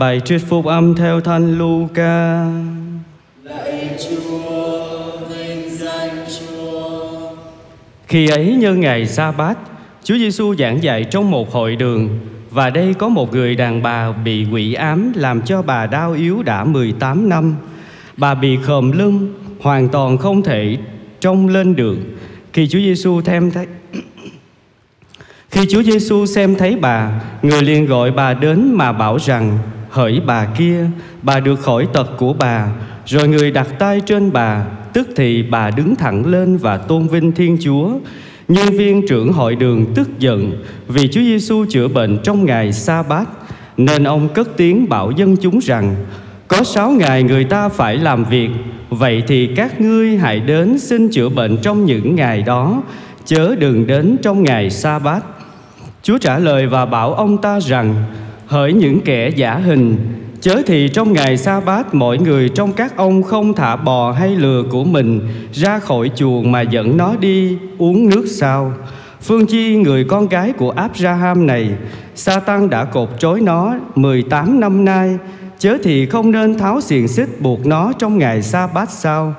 Bài thuyết phúc âm theo Thánh Luca. Lạy Chúa, vinh danh Chúa. Khi ấy như ngày sa bát, Chúa Giêsu giảng dạy trong một hội đường và đây có một người đàn bà bị quỷ ám làm cho bà đau yếu đã 18 năm. Bà bị khom lưng, hoàn toàn không thể trông lên được. Khi Chúa Giêsu thêm thấy Khi Chúa Giêsu xem thấy bà, người liền gọi bà đến mà bảo rằng: "Hỡi bà kia, bà được khỏi tật của bà." Rồi người đặt tay trên bà, tức thì bà đứng thẳng lên và tôn vinh Thiên Chúa. Nhân viên trưởng hội đường tức giận vì Chúa Giêsu chữa bệnh trong ngày sa bát nên ông cất tiếng bảo dân chúng rằng có sáu ngày người ta phải làm việc vậy thì các ngươi hãy đến xin chữa bệnh trong những ngày đó chớ đừng đến trong ngày sa bát Chúa trả lời và bảo ông ta rằng hỡi những kẻ giả hình Chớ thì trong ngày sa bát mọi người trong các ông không thả bò hay lừa của mình ra khỏi chuồng mà dẫn nó đi uống nước sao? Phương chi người con gái của Abraham này, sa tăng đã cột trói nó 18 năm nay, chớ thì không nên tháo xiềng xích buộc nó trong ngày sa bát sao?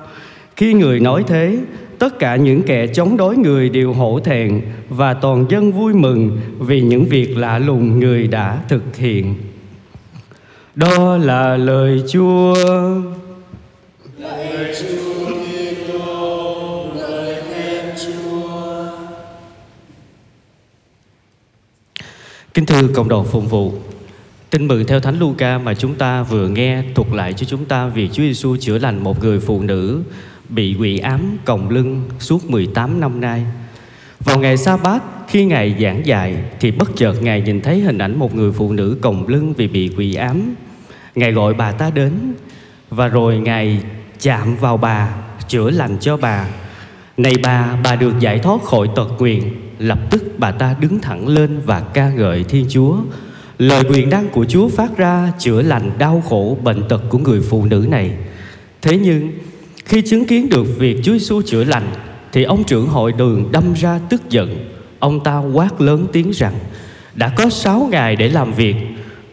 Khi người nói thế, tất cả những kẻ chống đối người đều hổ thẹn và toàn dân vui mừng vì những việc lạ lùng người đã thực hiện. Đó là lời Chúa. Chúa. Kính thưa cộng đồng phụng vụ, tin mừng theo Thánh Luca mà chúng ta vừa nghe thuật lại cho chúng ta việc Chúa Giêsu chữa lành một người phụ nữ bị quỷ ám còng lưng suốt 18 năm nay. Vào ngày sa bát khi Ngài giảng dạy thì bất chợt Ngài nhìn thấy hình ảnh một người phụ nữ còng lưng vì bị quỷ ám. Ngài gọi bà ta đến và rồi Ngài chạm vào bà, chữa lành cho bà. Này bà, bà được giải thoát khỏi tật quyền. Lập tức bà ta đứng thẳng lên và ca ngợi Thiên Chúa. Lời quyền năng của Chúa phát ra chữa lành đau khổ bệnh tật của người phụ nữ này. Thế nhưng khi chứng kiến được việc Chúa Giêsu chữa lành thì ông trưởng hội đường đâm ra tức giận. Ông ta quát lớn tiếng rằng đã có sáu ngày để làm việc,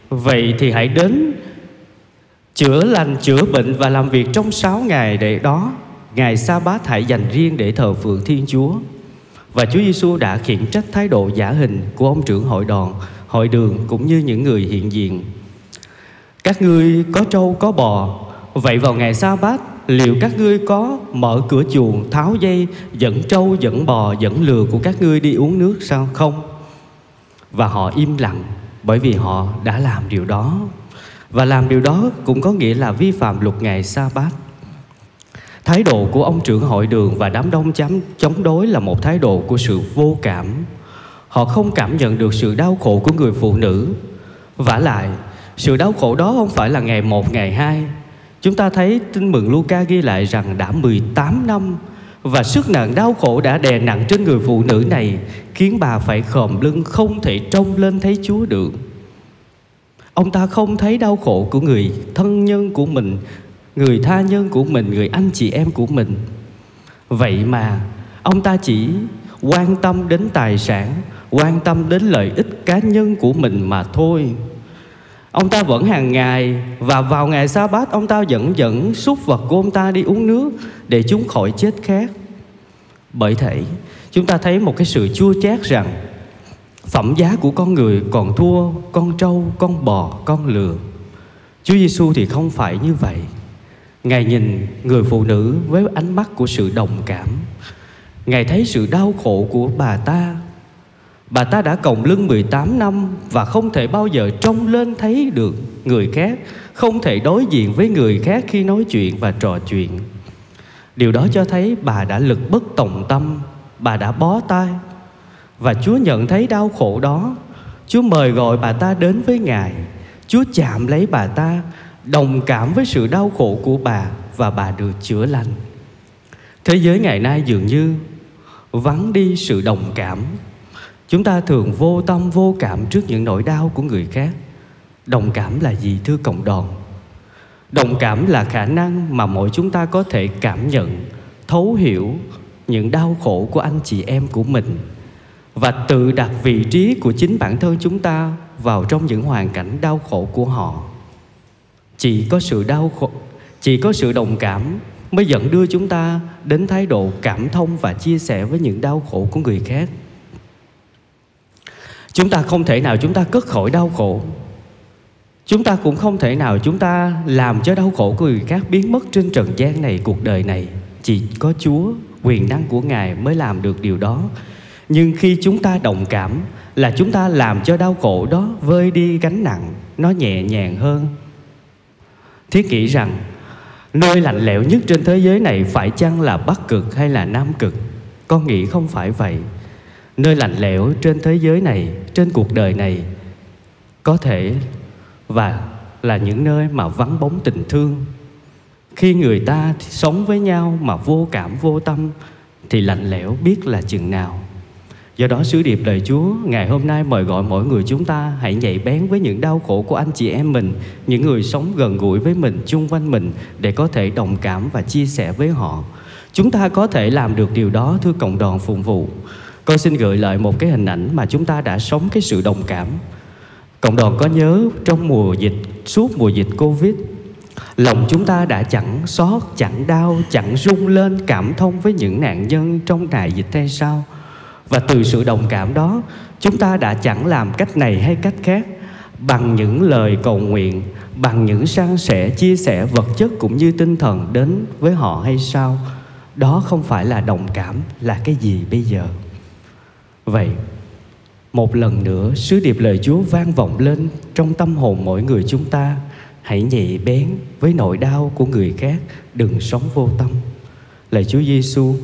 vậy thì hãy đến chữa lành, chữa bệnh và làm việc trong sáu ngày để đó. Ngày sa bát hãy dành riêng để thờ phượng Thiên Chúa. Và Chúa Giêsu đã khiển trách thái độ giả hình của ông trưởng hội đoàn, hội đường cũng như những người hiện diện. Các ngươi có trâu có bò, vậy vào ngày sa bát liệu các ngươi có mở cửa chuồng, tháo dây, dẫn trâu, dẫn bò, dẫn lừa của các ngươi đi uống nước sao? Không. Và họ im lặng, bởi vì họ đã làm điều đó. Và làm điều đó cũng có nghĩa là vi phạm luật ngày sa bát thái độ của ông trưởng hội đường và đám đông chấm chống đối là một thái độ của sự vô cảm. Họ không cảm nhận được sự đau khổ của người phụ nữ. Vả lại, sự đau khổ đó không phải là ngày một, ngày hai. Chúng ta thấy tin mừng Luca ghi lại rằng đã 18 năm và sức nặng đau khổ đã đè nặng trên người phụ nữ này khiến bà phải khom lưng không thể trông lên thấy Chúa được. Ông ta không thấy đau khổ của người thân nhân của mình, người tha nhân của mình, người anh chị em của mình. Vậy mà ông ta chỉ quan tâm đến tài sản, quan tâm đến lợi ích cá nhân của mình mà thôi. Ông ta vẫn hàng ngày và vào ngày sa bát ông ta vẫn dẫn súc vật của ông ta đi uống nước để chúng khỏi chết khát. Bởi thế chúng ta thấy một cái sự chua chát rằng phẩm giá của con người còn thua con trâu, con bò, con lừa. Chúa Giêsu thì không phải như vậy. Ngài nhìn người phụ nữ với ánh mắt của sự đồng cảm. Ngài thấy sự đau khổ của bà ta Bà ta đã còng lưng 18 năm và không thể bao giờ trông lên thấy được người khác, không thể đối diện với người khác khi nói chuyện và trò chuyện. Điều đó cho thấy bà đã lực bất tòng tâm, bà đã bó tay. Và Chúa nhận thấy đau khổ đó, Chúa mời gọi bà ta đến với Ngài. Chúa chạm lấy bà ta, đồng cảm với sự đau khổ của bà và bà được chữa lành. Thế giới ngày nay dường như vắng đi sự đồng cảm Chúng ta thường vô tâm vô cảm trước những nỗi đau của người khác Đồng cảm là gì thưa cộng đoàn? Đồng cảm là khả năng mà mỗi chúng ta có thể cảm nhận, thấu hiểu những đau khổ của anh chị em của mình và tự đặt vị trí của chính bản thân chúng ta vào trong những hoàn cảnh đau khổ của họ. Chỉ có sự đau khổ, chỉ có sự đồng cảm mới dẫn đưa chúng ta đến thái độ cảm thông và chia sẻ với những đau khổ của người khác. Chúng ta không thể nào chúng ta cất khỏi đau khổ. Chúng ta cũng không thể nào chúng ta làm cho đau khổ của người khác biến mất trên trần gian này, cuộc đời này. Chỉ có Chúa, quyền năng của Ngài mới làm được điều đó. Nhưng khi chúng ta đồng cảm là chúng ta làm cho đau khổ đó vơi đi gánh nặng, nó nhẹ nhàng hơn. Thiết nghĩ rằng nơi lạnh lẽo nhất trên thế giới này phải chăng là Bắc Cực hay là Nam Cực? Con nghĩ không phải vậy. Nơi lạnh lẽo trên thế giới này, trên cuộc đời này có thể và là những nơi mà vắng bóng tình thương. Khi người ta sống với nhau mà vô cảm vô tâm thì lạnh lẽo biết là chừng nào. Do đó sứ điệp lời Chúa ngày hôm nay mời gọi mỗi người chúng ta hãy nhạy bén với những đau khổ của anh chị em mình, những người sống gần gũi với mình, chung quanh mình để có thể đồng cảm và chia sẻ với họ. Chúng ta có thể làm được điều đó thưa cộng đoàn phụng vụ. Con xin gửi lại một cái hình ảnh mà chúng ta đã sống cái sự đồng cảm. Cộng đoàn có nhớ trong mùa dịch, suốt mùa dịch Covid, lòng chúng ta đã chẳng xót, chẳng đau, chẳng rung lên cảm thông với những nạn nhân trong đại dịch hay sao? Và từ sự đồng cảm đó, chúng ta đã chẳng làm cách này hay cách khác bằng những lời cầu nguyện, bằng những san sẻ, chia sẻ vật chất cũng như tinh thần đến với họ hay sao? Đó không phải là đồng cảm là cái gì bây giờ? Vậy, một lần nữa sứ điệp lời Chúa vang vọng lên trong tâm hồn mỗi người chúng ta. Hãy nhạy bén với nỗi đau của người khác, đừng sống vô tâm. Lạy Chúa Giêsu,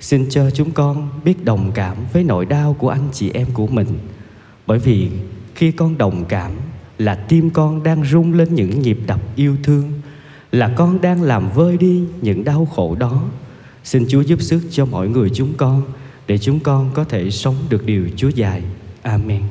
xin cho chúng con biết đồng cảm với nỗi đau của anh chị em của mình. Bởi vì khi con đồng cảm là tim con đang rung lên những nhịp đập yêu thương, là con đang làm vơi đi những đau khổ đó. Xin Chúa giúp sức cho mọi người chúng con để chúng con có thể sống được điều Chúa dạy. Amen.